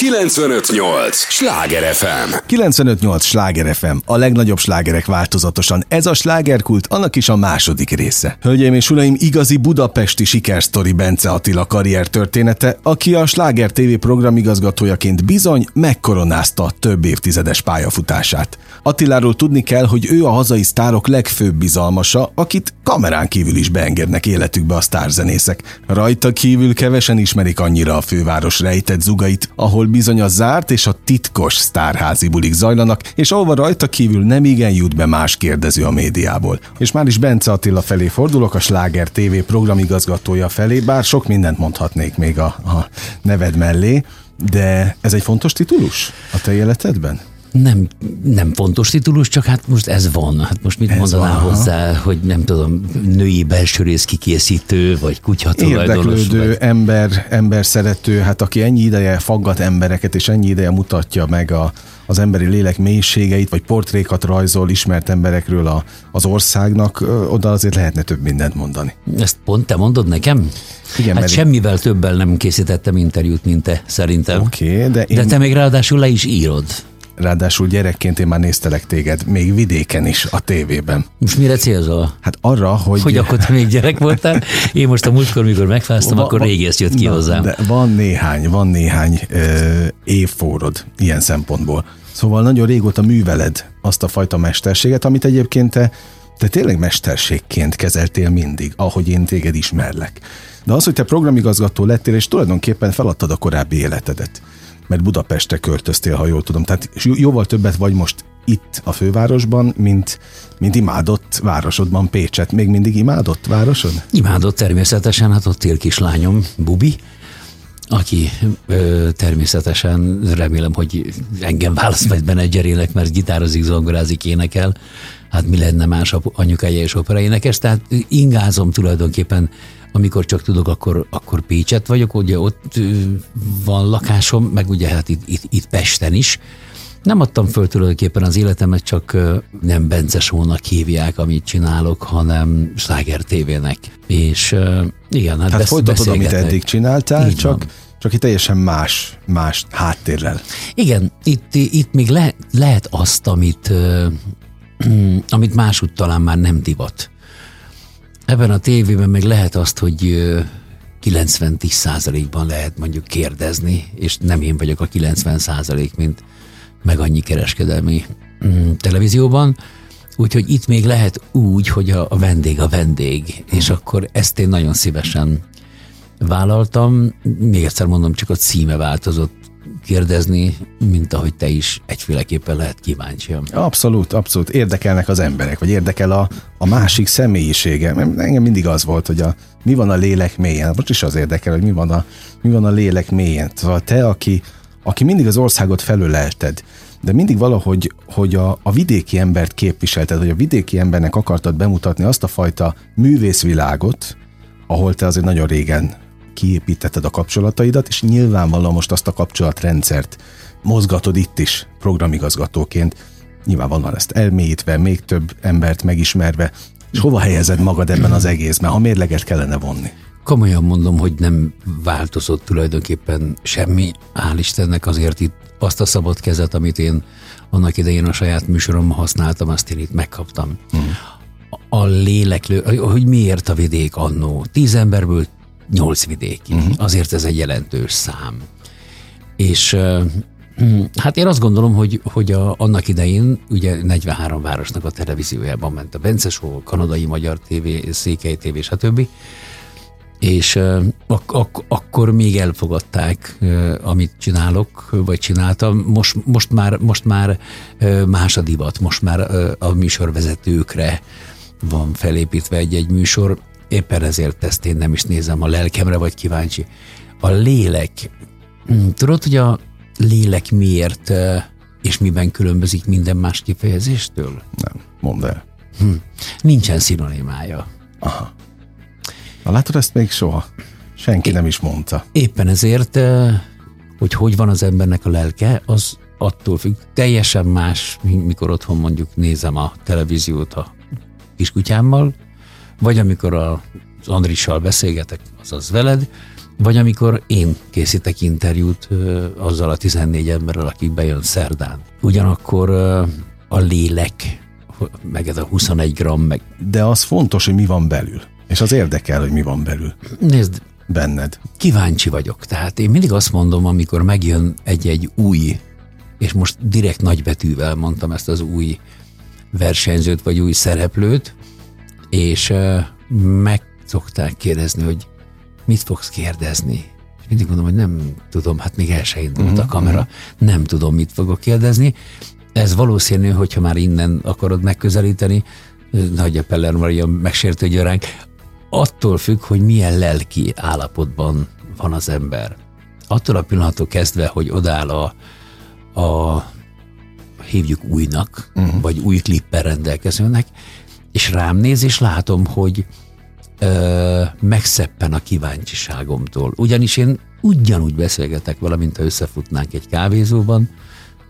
958! Sláger FM! 958! Sláger FM, a legnagyobb slágerek változatosan. Ez a slágerkult, annak is a második része. Hölgyeim és uraim, igazi budapesti sikersztori Bence Attila karrier története, aki a Sláger TV programigazgatójaként bizony megkoronázta több évtizedes pályafutását. Attiláról tudni kell, hogy ő a hazai sztárok legfőbb bizalmasa, akit kamerán kívül is beengednek életükbe a sztárzenészek. Rajta kívül kevesen ismerik annyira a főváros rejtett zugait, ahol bizony a zárt és a titkos sztárházi bulik zajlanak, és ahova rajta kívül nem igen jut be más kérdező a médiából. És már is Bence Attila felé fordulok, a Sláger TV programigazgatója felé, bár sok mindent mondhatnék még a, a neved mellé, de ez egy fontos titulus a te életedben? Nem, nem fontos titulus, csak hát most ez van. Hát most mit ez mondanál van, hozzá, hogy nem tudom, női belsőrész kikészítő, vagy kutyatulajdonos? Érdeklődő, vagy... ember, ember szerető, hát aki ennyi ideje faggat embereket, és ennyi ideje mutatja meg a, az emberi lélek mélységeit, vagy portrékat rajzol ismert emberekről a, az országnak, oda azért lehetne több mindent mondani. Ezt pont te mondod nekem? Igen, hát mert semmivel többel nem készítettem interjút, mint te, szerintem. Oké, okay, de én... De te még ráadásul le is írod. Ráadásul gyerekként én már néztelek téged, még vidéken is, a tévében. Most mire célzol? Hát arra, hogy... Hogy akkor te még gyerek voltál? Én most a múltkor, mikor megfáztam, va, akkor régész jött ki na, hozzám. De van néhány, van néhány ö, évfórod ilyen szempontból. Szóval nagyon régóta műveled azt a fajta mesterséget, amit egyébként te, te tényleg mesterségként kezeltél mindig, ahogy én téged ismerlek. De az, hogy te programigazgató lettél, és tulajdonképpen feladtad a korábbi életedet mert Budapestre költöztél, ha jól tudom. Tehát jóval többet vagy most itt a fővárosban, mint, mint imádott városodban Pécset. Még mindig imádott városod? Imádott természetesen, hát ott él kislányom, Bubi, aki ö, természetesen remélem, hogy engem választ majd menedzserének, mert gitározik, zongorázik, énekel. Hát mi lenne más anyukája és operaénekes, tehát ingázom tulajdonképpen amikor csak tudok, akkor, akkor Pécset vagyok, ugye ott van lakásom, meg ugye hát itt, itt, itt Pesten is. Nem adtam föl tulajdonképpen az életemet, csak nem Bence Sónak hívják, amit csinálok, hanem Sláger TV-nek. És igen, hát, hát folytatod, amit eddig csináltál, Így csak, van. csak itt teljesen más, más háttérrel. Igen, itt, itt még le, lehet azt, amit, amit másút talán már nem divat. Ebben a tévében meg lehet azt, hogy 90-10 százalékban lehet mondjuk kérdezni, és nem én vagyok a 90 százalék, mint meg annyi kereskedelmi mm, televízióban. Úgyhogy itt még lehet úgy, hogy a, a vendég a vendég, és mhm. akkor ezt én nagyon szívesen vállaltam. Még egyszer mondom, csak a címe változott kérdezni, mint ahogy te is egyféleképpen lehet kíváncsi. Abszolút, abszolút. Érdekelnek az emberek, vagy érdekel a, a másik személyisége. Engem mindig az volt, hogy a, mi van a lélek mélyen. Most is az érdekel, hogy mi van a, mi van a lélek mélyen. Szóval te, aki, aki mindig az országot felölelted, de mindig valahogy, hogy a, a vidéki embert képviselted, hogy a vidéki embernek akartad bemutatni azt a fajta művészvilágot, ahol te azért nagyon régen kiépítetted a kapcsolataidat, és nyilvánvalóan most azt a kapcsolatrendszert mozgatod itt is programigazgatóként. Nyilvánvalóan ezt elmélyítve, még több embert megismerve, és hova helyezed magad ebben az egészben, ha mérleget kellene vonni? Komolyan mondom, hogy nem változott tulajdonképpen semmi. Hál' Istennek azért itt azt a szabad kezet, amit én annak idején a saját műsoromban használtam, azt én itt megkaptam. Uh-huh. A léleklő, hogy miért a vidék annó. Tíz emberből nyolc vidéki. Uh-huh. Azért ez egy jelentős szám. És hm, hát én azt gondolom, hogy, hogy a, annak idején ugye 43 városnak a televíziójában ment a Bencesó, Kanadai Magyar TV, Székely TV, stb. És ak- ak- akkor még elfogadták, amit csinálok, vagy csináltam. Most, most, már, most már más a divat, most már a műsorvezetőkre van felépítve egy-egy műsor éppen ezért ezt én nem is nézem a lelkemre, vagy kíváncsi. A lélek. Hm, tudod, hogy a lélek miért és miben különbözik minden más kifejezéstől? Nem, mondd el. Hm. Nincsen szinonimája. Aha. Na látod, ezt még soha senki é, nem is mondta. Éppen ezért, hogy hogy van az embernek a lelke, az attól függ. Teljesen más, mikor otthon mondjuk nézem a televíziót a kiskutyámmal, vagy amikor az Andrissal beszélgetek, azaz veled, Vagy amikor én készítek interjút ö, azzal a 14 emberrel, aki bejön szerdán. Ugyanakkor ö, a lélek, meg ez a 21 gram, meg... De az fontos, hogy mi van belül. És az érdekel, hogy mi van belül. Nézd, benned. Kíváncsi vagyok. Tehát én mindig azt mondom, amikor megjön egy-egy új, és most direkt nagybetűvel mondtam ezt az új versenyzőt, vagy új szereplőt, és meg szokták kérdezni, hogy mit fogsz kérdezni. És mindig mondom, hogy nem tudom, hát még el se indult uh-huh, a kamera, uh-huh. nem tudom, mit fogok kérdezni. Ez valószínű, hogyha már innen akarod megközelíteni, nagy a Peller Maria megsértődjön ránk, attól függ, hogy milyen lelki állapotban van az ember. Attól a pillanattól kezdve, hogy odáll a, a hívjuk újnak, uh-huh. vagy új klippel rendelkezőnek, és rám néz, és látom, hogy ö, megszeppen a kíváncsiságomtól. Ugyanis én ugyanúgy beszélgetek vele, mint ha összefutnánk egy kávézóban,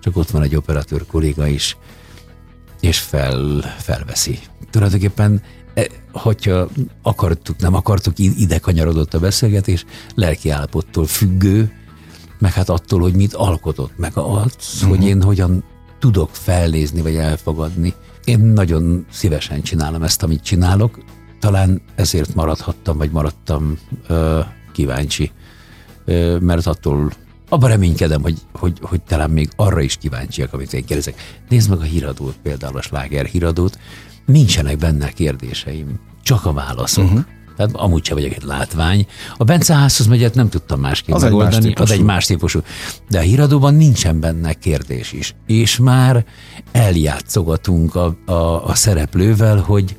csak ott van egy operatőr kolléga is, és fel, felveszi. Tulajdonképpen E, hogyha akartuk, nem akartuk, ide kanyarodott a beszélgetés, lelki állapottól függő, meg hát attól, hogy mit alkotott, meg az, uh-huh. hogy én hogyan tudok felnézni, vagy elfogadni. Én nagyon szívesen csinálom ezt, amit csinálok, talán ezért maradhattam, vagy maradtam ö, kíváncsi, ö, mert attól abban reménykedem, hogy, hogy, hogy talán még arra is kíváncsiak, amit én kérdezek. Nézd meg a híradót, például a sláger híradót, nincsenek benne kérdéseim, csak a válaszok. Uh-huh. Tehát amúgy sem vagyok egy látvány. A Bence házhoz megyet nem tudtam másképp az megoldani, egy az egy más típusú. De a híradóban nincsen benne kérdés is. És már eljátszogatunk a, a, a szereplővel, hogy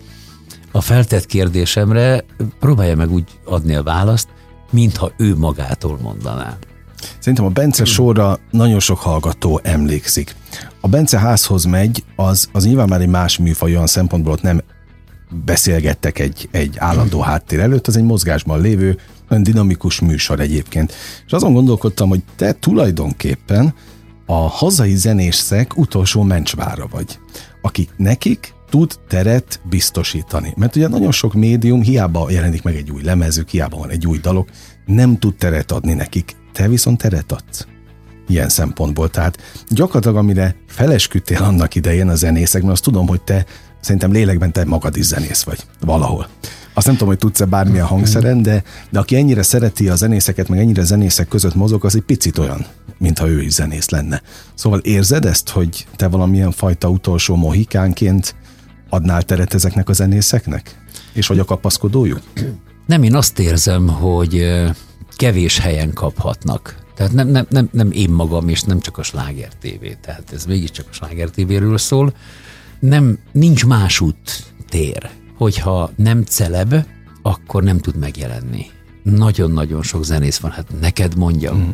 a feltett kérdésemre próbálja meg úgy adni a választ, mintha ő magától mondaná. Szerintem a Bence sorra nagyon sok hallgató emlékszik. A Bence házhoz megy, az, az nyilván már egy más műfaj olyan szempontból ott nem beszélgettek egy, egy állandó háttér előtt, az egy mozgásban lévő, ön dinamikus műsor egyébként. És azon gondolkodtam, hogy te tulajdonképpen a hazai zenészek utolsó mencsvára vagy, akik nekik tud teret biztosítani. Mert ugye nagyon sok médium, hiába jelenik meg egy új lemezük, hiába van egy új dalok, nem tud teret adni nekik. Te viszont teret adsz ilyen szempontból. Tehát gyakorlatilag, amire felesküdtél annak idején a zenészek, mert azt tudom, hogy te szerintem lélekben te magad is zenész vagy valahol. Azt nem tudom, hogy tudsz-e bármilyen hangszeren, de, de aki ennyire szereti a zenészeket, meg ennyire zenészek között mozog, az egy picit olyan, mintha ő is zenész lenne. Szóval érzed ezt, hogy te valamilyen fajta utolsó mohikánként adnál teret ezeknek a zenészeknek? És vagy a kapaszkodójuk? Nem, én azt érzem, hogy kevés helyen kaphatnak. Tehát nem, nem, nem, nem én magam, és nem csak a Sláger TV, tehát ez mégiscsak a Sláger TV-ről szól. Nem, nincs másút tér, hogyha nem celeb, akkor nem tud megjelenni. Nagyon-nagyon sok zenész van, hát neked mondjam. Mm.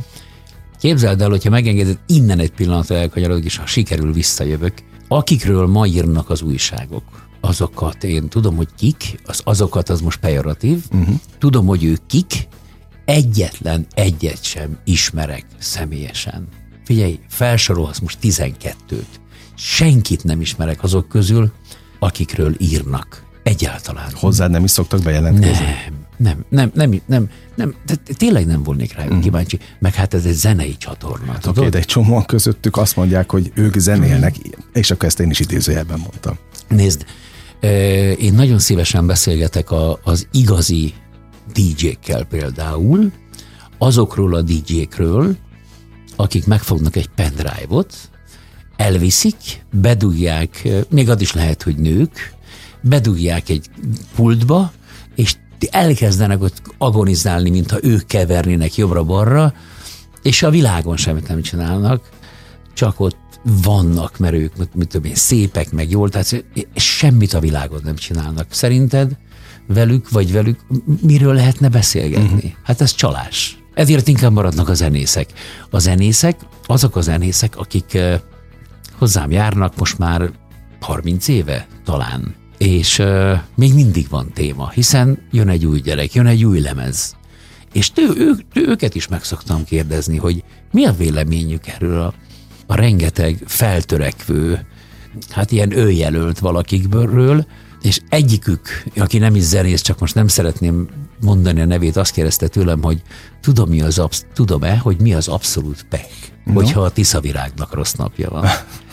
Képzeld el, hogyha megengeded, innen egy pillanatra elkanyarodok, és ha sikerül, visszajövök. Akikről ma írnak az újságok, azokat én tudom, hogy kik, az azokat az most pejoratív, uh-huh. tudom, hogy ők kik, egyetlen egyet sem ismerek személyesen. Figyelj, felsorolhatsz most 12-t. Senkit nem ismerek azok közül, akikről írnak. Egyáltalán. Hozzá nem is szoktak bejelentkezni? Nem, nem, nem, nem, nem, nem de tényleg nem volnék rájuk mm. kíváncsi, meg hát ez egy zenei csatorna. Hát oké, de egy csomóan közöttük azt mondják, hogy ők zenélnek, és akkor ezt én is idézőjelben mondtam. Nézd, én nagyon szívesen beszélgetek az igazi DJ-kkel például, azokról a DJ-kről, akik megfognak egy pendrive-ot, elviszik, bedugják, még az is lehet, hogy nők, bedugják egy pultba, és elkezdenek ott agonizálni, mintha ők kevernének jobbra-balra, és a világon semmit nem csinálnak, csak ott vannak, mert ők, mit tudom én, szépek, meg jól, tehát semmit a világon nem csinálnak. Szerinted velük, vagy velük miről lehetne beszélgetni? Uh-huh. Hát ez csalás. Ezért inkább maradnak a zenészek. A zenészek, azok a zenészek, akik hozzám járnak most már 30 éve talán, és uh, még mindig van téma, hiszen jön egy új gyerek, jön egy új lemez. És tő, ő, tő, őket is meg szoktam kérdezni, hogy mi a véleményük erről a, a rengeteg feltörekvő, hát ilyen őjelölt valakikből, és egyikük, aki nem is zenész, csak most nem szeretném mondani a nevét, azt kérdezte tőlem, hogy tudom, mi az absz- tudom-e, hogy mi az abszolút pek, no. hogyha a tiszavirágnak rossz napja van.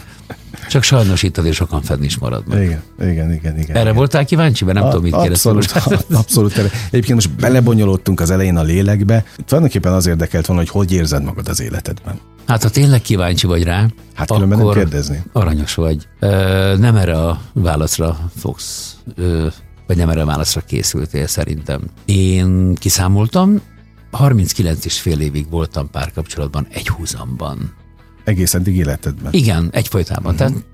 Csak sajnos itt azért sokan fenn is maradnak. Igen, igen, igen. igen Erre igen. voltál kíváncsi, mert nem A- tudom, mit kérdeztem. abszolút, abszolút. Egyébként most belebonyolódtunk az elején a lélekbe. Tulajdonképpen az érdekelt volna, hogy hogy érzed magad az életedben. Hát ha tényleg kíváncsi vagy rá, Hát különben nem kérdezni. Aranyos vagy. Ö, nem erre a válaszra fogsz, ö, vagy nem erre a válaszra készültél szerintem. Én kiszámoltam, 39 és fél évig voltam párkapcsolatban egy húzamban. Egész eddig életedben. Igen, egyfolytában. Uh-huh. Tehát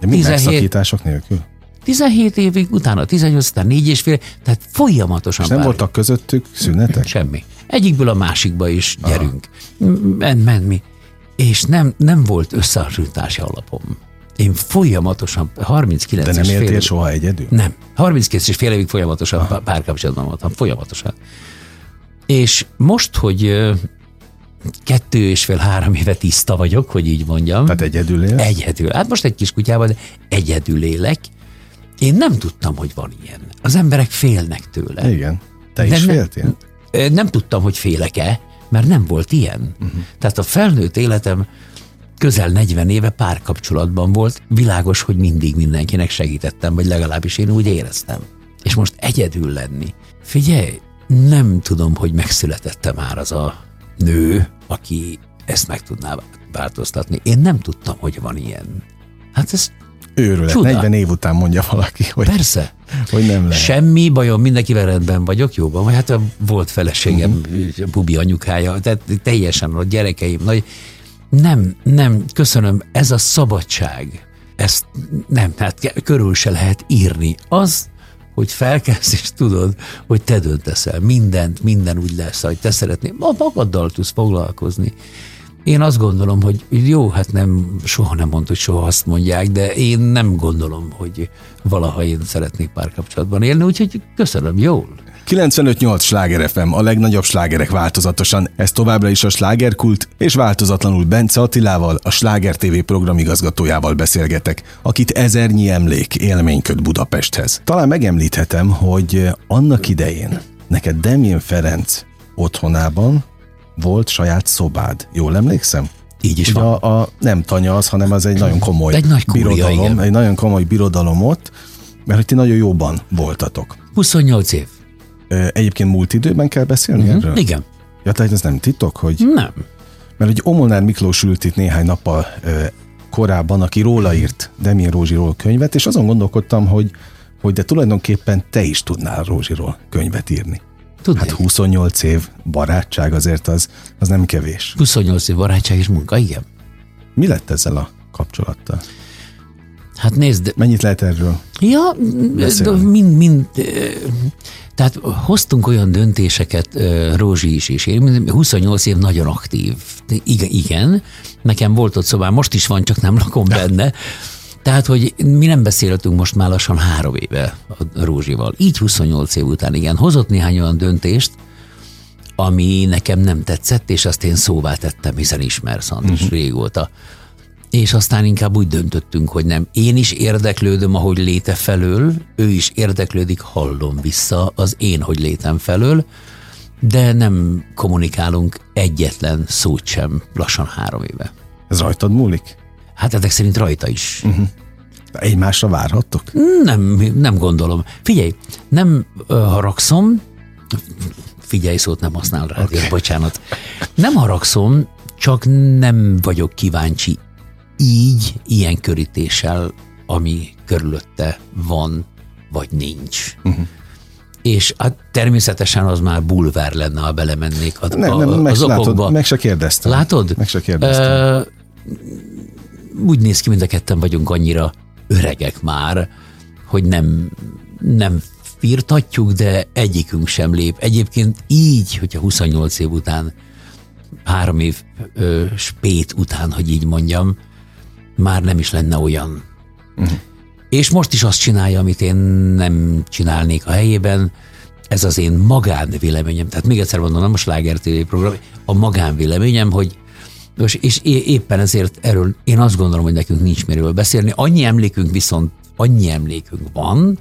De mind 17 megszakítások nélkül. 17 évig, utána 18, utána 4 és fél, tehát folyamatosan És nem pár- voltak közöttük szünetek? Semmi. Egyikből a másikba is gyerünk. Ment, ment mi. És nem, nem volt összehasonlítási alapom. Én folyamatosan, 39 De nem és fél éltél év- soha egyedül? Nem. 32 és fél évig folyamatosan Aha. párkapcsolatban voltam. Folyamatosan. És most, hogy kettő és fél, három éve tiszta vagyok, hogy így mondjam. Tehát egyedül él? Egyedül. Hát most egy kis kutyával, de egyedül élek. Én nem tudtam, hogy van ilyen. Az emberek félnek tőle. Igen. Te is Nem, nem. féltél? Ö, Nem tudtam, hogy félek-e, mert nem volt ilyen. Uh-huh. Tehát a felnőtt életem közel 40 éve párkapcsolatban volt, világos, hogy mindig mindenkinek segítettem, vagy legalábbis én úgy éreztem. És most egyedül lenni. Figyelj, nem tudom, hogy megszületette már az a nő, aki ezt meg tudná változtatni. Én nem tudtam, hogy van ilyen. Hát ez Őrület. Csuda. 40 év után mondja valaki, hogy, persze. hogy nem lehet. Semmi bajom, mindenkivel rendben vagyok, jóban vagy. Hát volt feleségem, uh-huh. bubi anyukája, tehát teljesen a gyerekeim. Nagy, nem, nem, köszönöm, ez a szabadság, ezt nem, hát körül se lehet írni. Az, hogy felkelsz és tudod, hogy te döntesz el. Mindent, minden úgy lesz, hogy te szeretnél. Ma magaddal tudsz foglalkozni. Én azt gondolom, hogy jó, hát nem, soha nem mondta, hogy soha azt mondják, de én nem gondolom, hogy valaha én szeretnék párkapcsolatban élni, úgyhogy köszönöm, jól. 95-8 sláger FM, a legnagyobb slágerek változatosan. Ez továbbra is a slágerkult, és változatlanul Bence Attilával, a Sláger TV programigazgatójával beszélgetek, akit ezernyi emlék élmény köt Budapesthez. Talán megemlíthetem, hogy annak idején neked Demjén Ferenc otthonában volt saját szobád. Jól emlékszem? Így is Ugye van. a, a, nem tanya az, hanem az egy nagyon komoly Egy nagy kúria, birodalom, igen. egy nagyon komoly birodalom ott, mert hogy ti nagyon jóban voltatok. 28 év. Egyébként múlt időben kell beszélni uh-huh. erről? Igen. Ja, tehát ez nem titok, hogy... Nem. Mert hogy Omolnár Miklós ült itt néhány nappal korábban, aki róla írt Demir Rózsiról könyvet, és azon gondolkodtam, hogy, hogy de tulajdonképpen te is tudnál Rózsiról könyvet írni. Tudnék. Hát 28 év barátság azért az, az nem kevés. 28 év barátság és munka, igen. Mi lett ezzel a kapcsolattal? Hát nézd, Mennyit lehet erről? Ja, Beszélni. mind, mind, tehát hoztunk olyan döntéseket, Rózsi is, és én, 28 év nagyon aktív. Igen, igen, nekem volt ott szobám, most is van, csak nem lakom benne. Tehát, hogy mi nem beszéltünk most már lassan három éve a Rózsival. Így 28 év után, igen, hozott néhány olyan döntést, ami nekem nem tetszett, és azt én szóvá tettem, hiszen ismersz Andris uh-huh. régóta. És aztán inkább úgy döntöttünk, hogy nem. Én is érdeklődöm, ahogy léte felől, ő is érdeklődik, hallom vissza az én, hogy létem felől, de nem kommunikálunk egyetlen szót sem lassan három éve. Ez rajtad múlik? Hát ezek szerint rajta is. Uh-huh. Egymásra várhattok? Nem, nem gondolom. Figyelj, nem haragszom, figyelj szót nem használ rá, okay. bocsánat. Nem haragszom, csak nem vagyok kíváncsi így, ilyen körítéssel, ami körülötte van, vagy nincs. Uh-huh. És hát természetesen az már bulvár lenne, ha belemennék a, Nem, nem, a, meg, az okokba. látod, meg se kérdeztem. Látod? Meg se kérdeztem. Ö, úgy néz ki, mind a ketten vagyunk annyira öregek már, hogy nem, nem firtatjuk, de egyikünk sem lép. Egyébként így, hogyha 28 év után, három év ö, spét után, hogy így mondjam, már nem is lenne olyan. Uh-huh. És most is azt csinálja, amit én nem csinálnék a helyében, ez az én magánvéleményem. Tehát még egyszer mondom, nem a Sláger TV program, a magánvéleményem, hogy és, és éppen ezért erről én azt gondolom, hogy nekünk nincs miről beszélni. Annyi emlékünk viszont, annyi emlékünk van,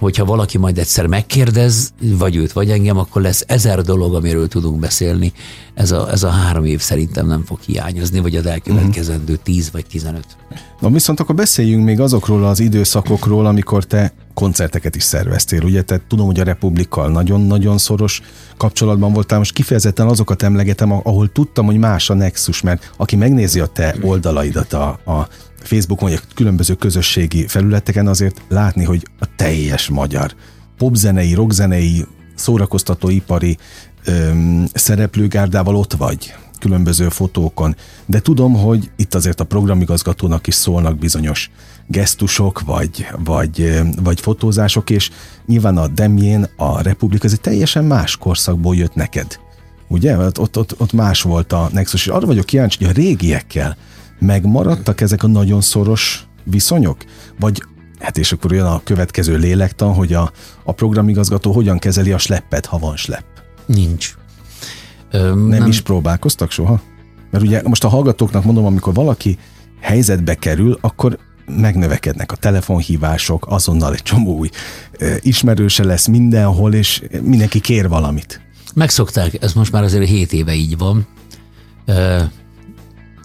hogyha valaki majd egyszer megkérdez, vagy őt, vagy engem, akkor lesz ezer dolog, amiről tudunk beszélni. Ez a, ez a három év szerintem nem fog hiányozni, vagy az elkövetkezendő tíz vagy tizenöt. Na viszont akkor beszéljünk még azokról az időszakokról, amikor te koncerteket is szerveztél. Ugye te tudom, hogy a Republikkal nagyon-nagyon szoros kapcsolatban voltál. Most kifejezetten azokat emlegetem, ahol tudtam, hogy más a Nexus, mert aki megnézi a te oldalaidat a, a Facebookon, vagy a különböző közösségi felületeken, azért látni, hogy a teljes magyar popzenei, rockzenei, szórakoztatóipari öm, szereplőgárdával ott vagy különböző fotókon, de tudom, hogy itt azért a programigazgatónak is szólnak bizonyos gesztusok, vagy, vagy, vagy fotózások, és nyilván a Demjén, a Republik, ez egy teljesen más korszakból jött neked. Ugye? Ott, ott, ott más volt a Nexus, és arra vagyok kíváncsi, hogy a régiekkel megmaradtak ezek a nagyon szoros viszonyok? Vagy hát és akkor jön a következő lélektan, hogy a, a programigazgató hogyan kezeli a sleppet, ha van slepp? Nincs. Ö, nem, nem is próbálkoztak soha? Mert ugye most a hallgatóknak mondom, amikor valaki helyzetbe kerül, akkor megnövekednek a telefonhívások, azonnal egy csomó új ismerőse lesz mindenhol, és mindenki kér valamit. Megszokták, ez most már azért 7 éve így van.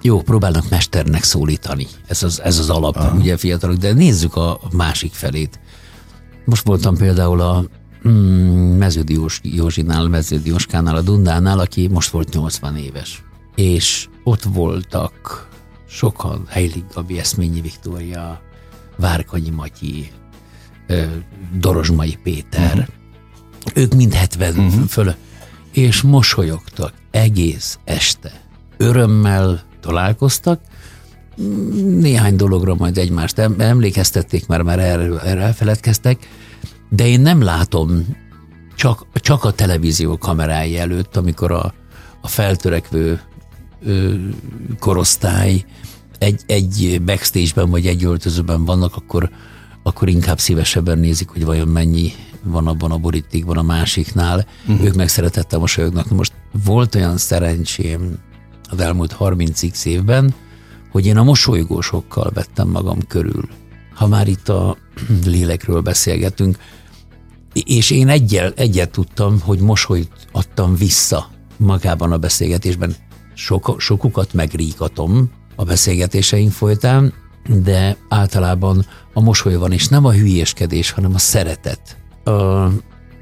Jó, próbálnak mesternek szólítani. Ez az, ez az alap, Aha. ugye fiatalok, de nézzük a másik felét. Most voltam például a mm, Meződiós Józsinál, Meződióskánál, a Dundánál, aki most volt 80 éves. És ott voltak sokan, Heilig Gabi, Eszményi Viktória, Várkanyi Matyi, Dorozsmai Péter, uh-huh. ők mind 70 uh-huh. Mhm. föl, és mosolyogtak egész este. Örömmel találkoztak, néhány dologra majd egymást emlékeztették, mert már erről, erről elfeledkeztek, de én nem látom csak, csak a televízió kamerái előtt, amikor a, a feltörekvő ö, korosztály egy, egy backstage-ben vagy egy öltözőben vannak, akkor, akkor inkább szívesebben nézik, hogy vajon mennyi van abban a borítékban a másiknál. Uh-huh. Ők meg szeretettel mosolyognak. Most volt olyan szerencsém az elmúlt 30x évben, hogy én a mosolygósokkal vettem magam körül. Ha már itt a lélekről beszélgetünk, és én egyel, egyet tudtam, hogy mosolyt adtam vissza magában a beszélgetésben. Sok, sokukat megríkatom, a beszélgetéseink folytán, de általában a mosoly van, és nem a hülyéskedés, hanem a szeretet. A,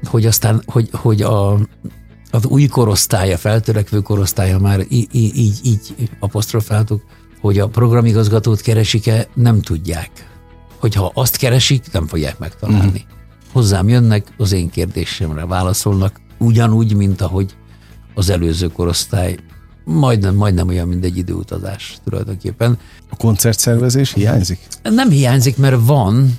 hogy aztán, hogy, hogy a, az új korosztálya, feltörekvő korosztálya már így, így, így apostrofáltuk, hogy a programigazgatót keresik-e, nem tudják. Hogyha azt keresik, nem fogják megtalálni. Mm. Hozzám jönnek, az én kérdésemre válaszolnak, ugyanúgy, mint ahogy az előző korosztály majdnem, majdnem olyan, mint egy időutazás tulajdonképpen. A koncertszervezés hiányzik? Nem hiányzik, mert van,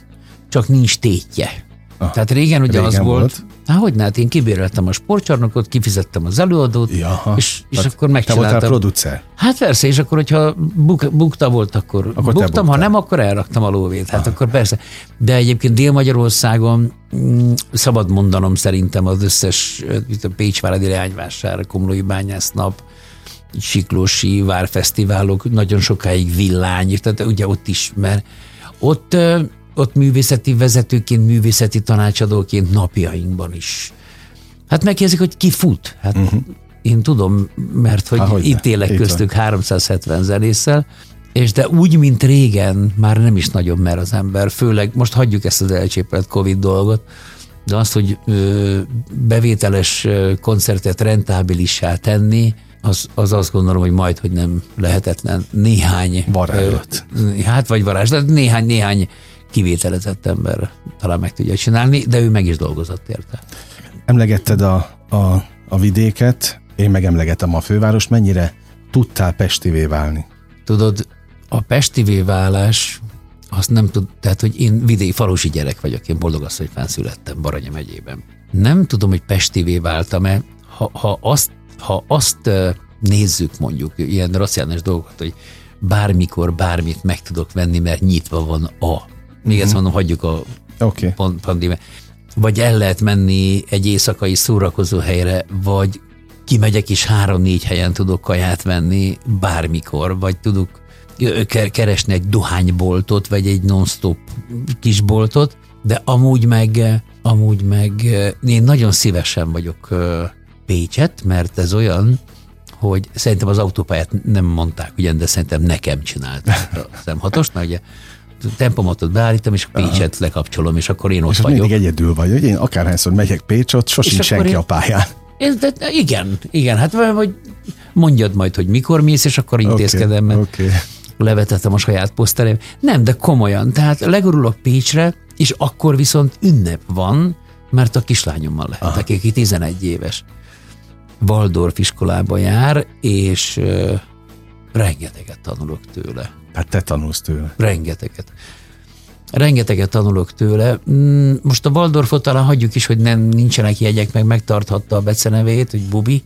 csak nincs tétje. Ah, Tehát régen ugye régen az volt, volt. Hát hogy hát én kibéreltem a sportcsarnokot, kifizettem az előadót, Jaha, és, és hát akkor megcsináltam. Te voltál producer? Hát persze, és akkor, hogyha buk, bukta volt, akkor, akkor buktam, ha nem, akkor elraktam a lóvét. Hát ah. akkor persze. De egyébként Dél-Magyarországon mm, szabad mondanom szerintem az összes a Pécsváradi Leányvásár, Komlói Bányásznap, Siklósi várfesztiválok, nagyon sokáig villány, tehát ugye ott is, mert ott, ott művészeti vezetőként, művészeti tanácsadóként napjainkban is. Hát megkérdezik, hogy ki fut. Hát uh-huh. én tudom, mert hogy Há, itt élek itt köztük van. 370 zenésszel, és de úgy, mint régen, már nem is nagyon mer az ember, főleg most hagyjuk ezt az elcsépelt Covid dolgot, de azt, hogy ö, bevételes koncertet rentábilissá tenni, az, az azt gondolom, hogy majd, hogy nem lehetetlen. Néhány... Varázslat. Hát, vagy varázslat, néhány, néhány kivételezett ember talán meg tudja csinálni, de ő meg is dolgozott érte. Emlegetted a, a, a vidéket, én megemlegetem a fővárost, mennyire tudtál Pestivé válni? Tudod, a Pestivé válás, azt nem tud, tehát, hogy én vidéki falusi gyerek vagyok, én boldog az, hogy fenszülettem Baranya megyében. Nem tudom, hogy Pestivé váltam-e, ha, ha azt ha azt nézzük mondjuk, ilyen racionális dolgokat, hogy bármikor bármit meg tudok venni, mert nyitva van a. Még mm-hmm. ezt mondom, hagyjuk a okay. pandémiát. Vagy el lehet menni egy éjszakai szórakozó helyre, vagy kimegyek és három-négy helyen tudok kaját venni bármikor, vagy tudok keresni egy dohányboltot, vagy egy non-stop kisboltot, De amúgy meg, amúgy meg én nagyon szívesen vagyok Pécset, mert ez olyan, hogy szerintem az autópályát nem mondták, ugye, de szerintem nekem csinálták a M6-ost, mert ugye tempomatot beállítom, és Pécset Aha. lekapcsolom, és akkor én ott és vagyok. mindig egyedül vagy, hogy én akárhányszor megyek Pécsot, sosincs senki én... a pályán. Ez, de, igen, igen, hát vagy mondjad majd, hogy mikor mész, és akkor intézkedem, okay, okay. levetettem a saját poszterem. Nem, de komolyan, tehát legurulok Pécsre, és akkor viszont ünnep van, mert a kislányommal lehet, aki 11 éves. Waldorf iskolába jár, és uh, rengeteget tanulok tőle. Hát te tanulsz tőle. Rengeteget. Rengeteget tanulok tőle. Mm, most a Waldorfot talán hagyjuk is, hogy nem nincsenek jegyek, meg megtarthatta a becenevét, hogy Bubi,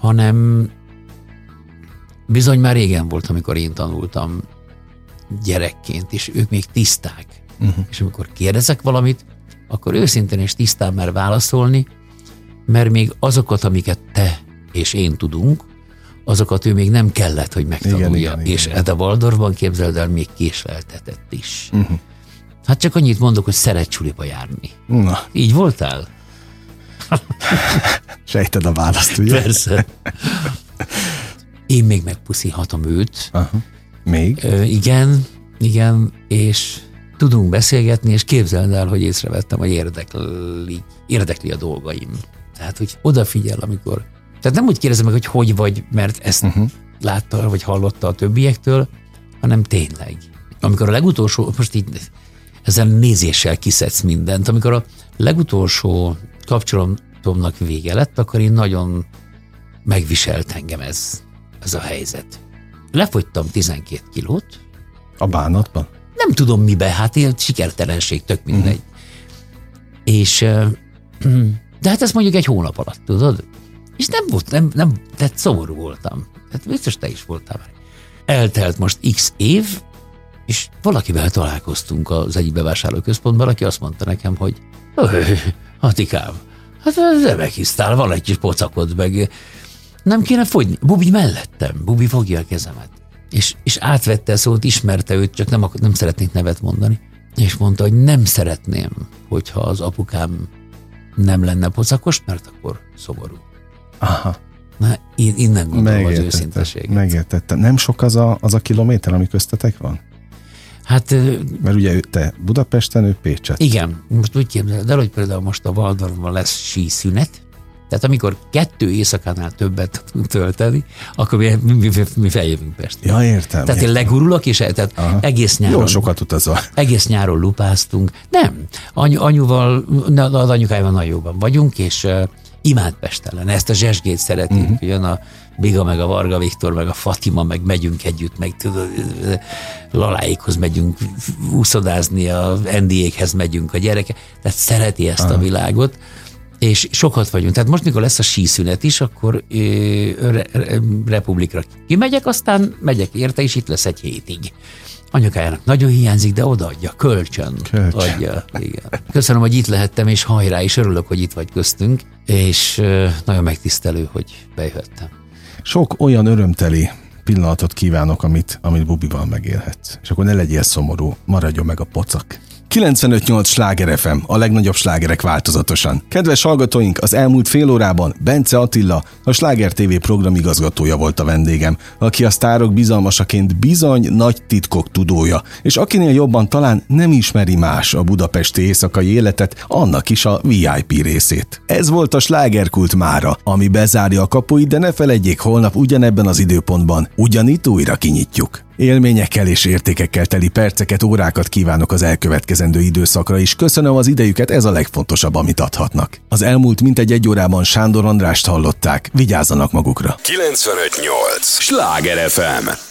hanem bizony már régen volt, amikor én tanultam gyerekként, és ők még tiszták. Uh-huh. És amikor kérdezek valamit, akkor őszintén és tisztán mer válaszolni, mert még azokat, amiket te és én tudunk, azokat ő még nem kellett, hogy megtanulja. Igen, igen, és igen. a Waldorfban képzeld el, még késleltetett is. Uh-huh. Hát csak annyit mondok, hogy szeret csuliba járni. Na. Így voltál? Sejted a választ, ugye? Persze. Én még megpuszíhatom őt. Aha. Még? Ö, igen, igen, és tudunk beszélgetni, és képzeld el, hogy észrevettem, hogy érdekli, érdekli a dolgaim. Tehát, hogy odafigyel, amikor... Tehát nem úgy kérdezem meg, hogy hogy vagy, mert ezt uh-huh. látta, vagy hallotta a többiektől, hanem tényleg. Amikor a legutolsó, most így ezen nézéssel kiszedsz mindent, amikor a legutolsó kapcsolatomnak vége lett, akkor én nagyon megviselt engem ez, ez a helyzet. Lefogytam 12 kilót. A bánatban? Nem tudom mibe, hát ilyen sikertelenség, tök mindegy. Mm. És de hát ez mondjuk egy hónap alatt, tudod? És nem volt, nem, nem, tehát szomorú voltam. Hát biztos te is voltál már. Eltelt most x év, és valakivel találkoztunk az egyik bevásárlóközpontban, aki azt mondta nekem, hogy Hatikám, hát remekisztál, van egy kis pocakod meg. Nem kéne fogyni. Bubi mellettem, Bubi fogja a kezemet. És, és átvette a szót, ismerte őt, csak nem, nem szeretnék nevet mondani. És mondta, hogy nem szeretném, hogyha az apukám nem lenne pocakos, mert akkor szomorú. Aha. Na, innen gondolom az őszinteséget. Megértettem. Nem sok az a, az a kilométer, ami köztetek van? Hát... Mert ugye te Budapesten, ő Pécset. Igen. Most úgy képzeled el, hogy például most a Waldorfban lesz síszünet, tehát amikor kettő éjszakánál többet tudunk tölteni, akkor mi, mi, mi, feljövünk Pestre. Ja, értem. Tehát értem. én legurulok, és tehát Aha. egész nyáron... Jó sokat utazol. Egész nyáron lupáztunk. Nem. Anyu, anyuval, az anyukájával nagyon jóban vagyunk, és uh, imád Pestelen. Ezt a zsesgét szeretjük. Uh-huh. Jön a Biga, meg a Varga Viktor, meg a Fatima, meg megyünk együtt, meg tudod, Laláikhoz megyünk úszodázni, a Endiékhez megyünk a gyereke. Tehát szereti ezt Aha. a világot és sokat vagyunk. Tehát most, mikor lesz a síszünet is, akkor ö, re, re, Republikra kimegyek, aztán megyek érte, és itt lesz egy hétig. Anyukájának nagyon hiányzik, de odaadja, kölcsön, kölcsön. adja. Igen. Köszönöm, hogy itt lehettem, és hajrá, és örülök, hogy itt vagy köztünk, és nagyon megtisztelő, hogy bejöttem. Sok olyan örömteli pillanatot kívánok, amit, amit Bubival megélhetsz. És akkor ne legyél szomorú, maradjon meg a pocak. 95.8 Sláger FM, a legnagyobb slágerek változatosan. Kedves hallgatóink, az elmúlt fél órában Bence Attila, a Sláger TV programigazgatója volt a vendégem, aki a sztárok bizalmasaként bizony nagy titkok tudója, és akinél jobban talán nem ismeri más a budapesti éjszakai életet, annak is a VIP részét. Ez volt a slágerkult mára, ami bezárja a kapuit, de ne felejtjék, holnap ugyanebben az időpontban ugyanitt újra kinyitjuk. Élményekkel és értékekkel teli perceket, órákat kívánok az elkövetkezendő időszakra is. Köszönöm az idejüket, ez a legfontosabb, amit adhatnak. Az elmúlt mintegy egy órában Sándor Andrást hallották. Vigyázzanak magukra. 958! Sláger FM!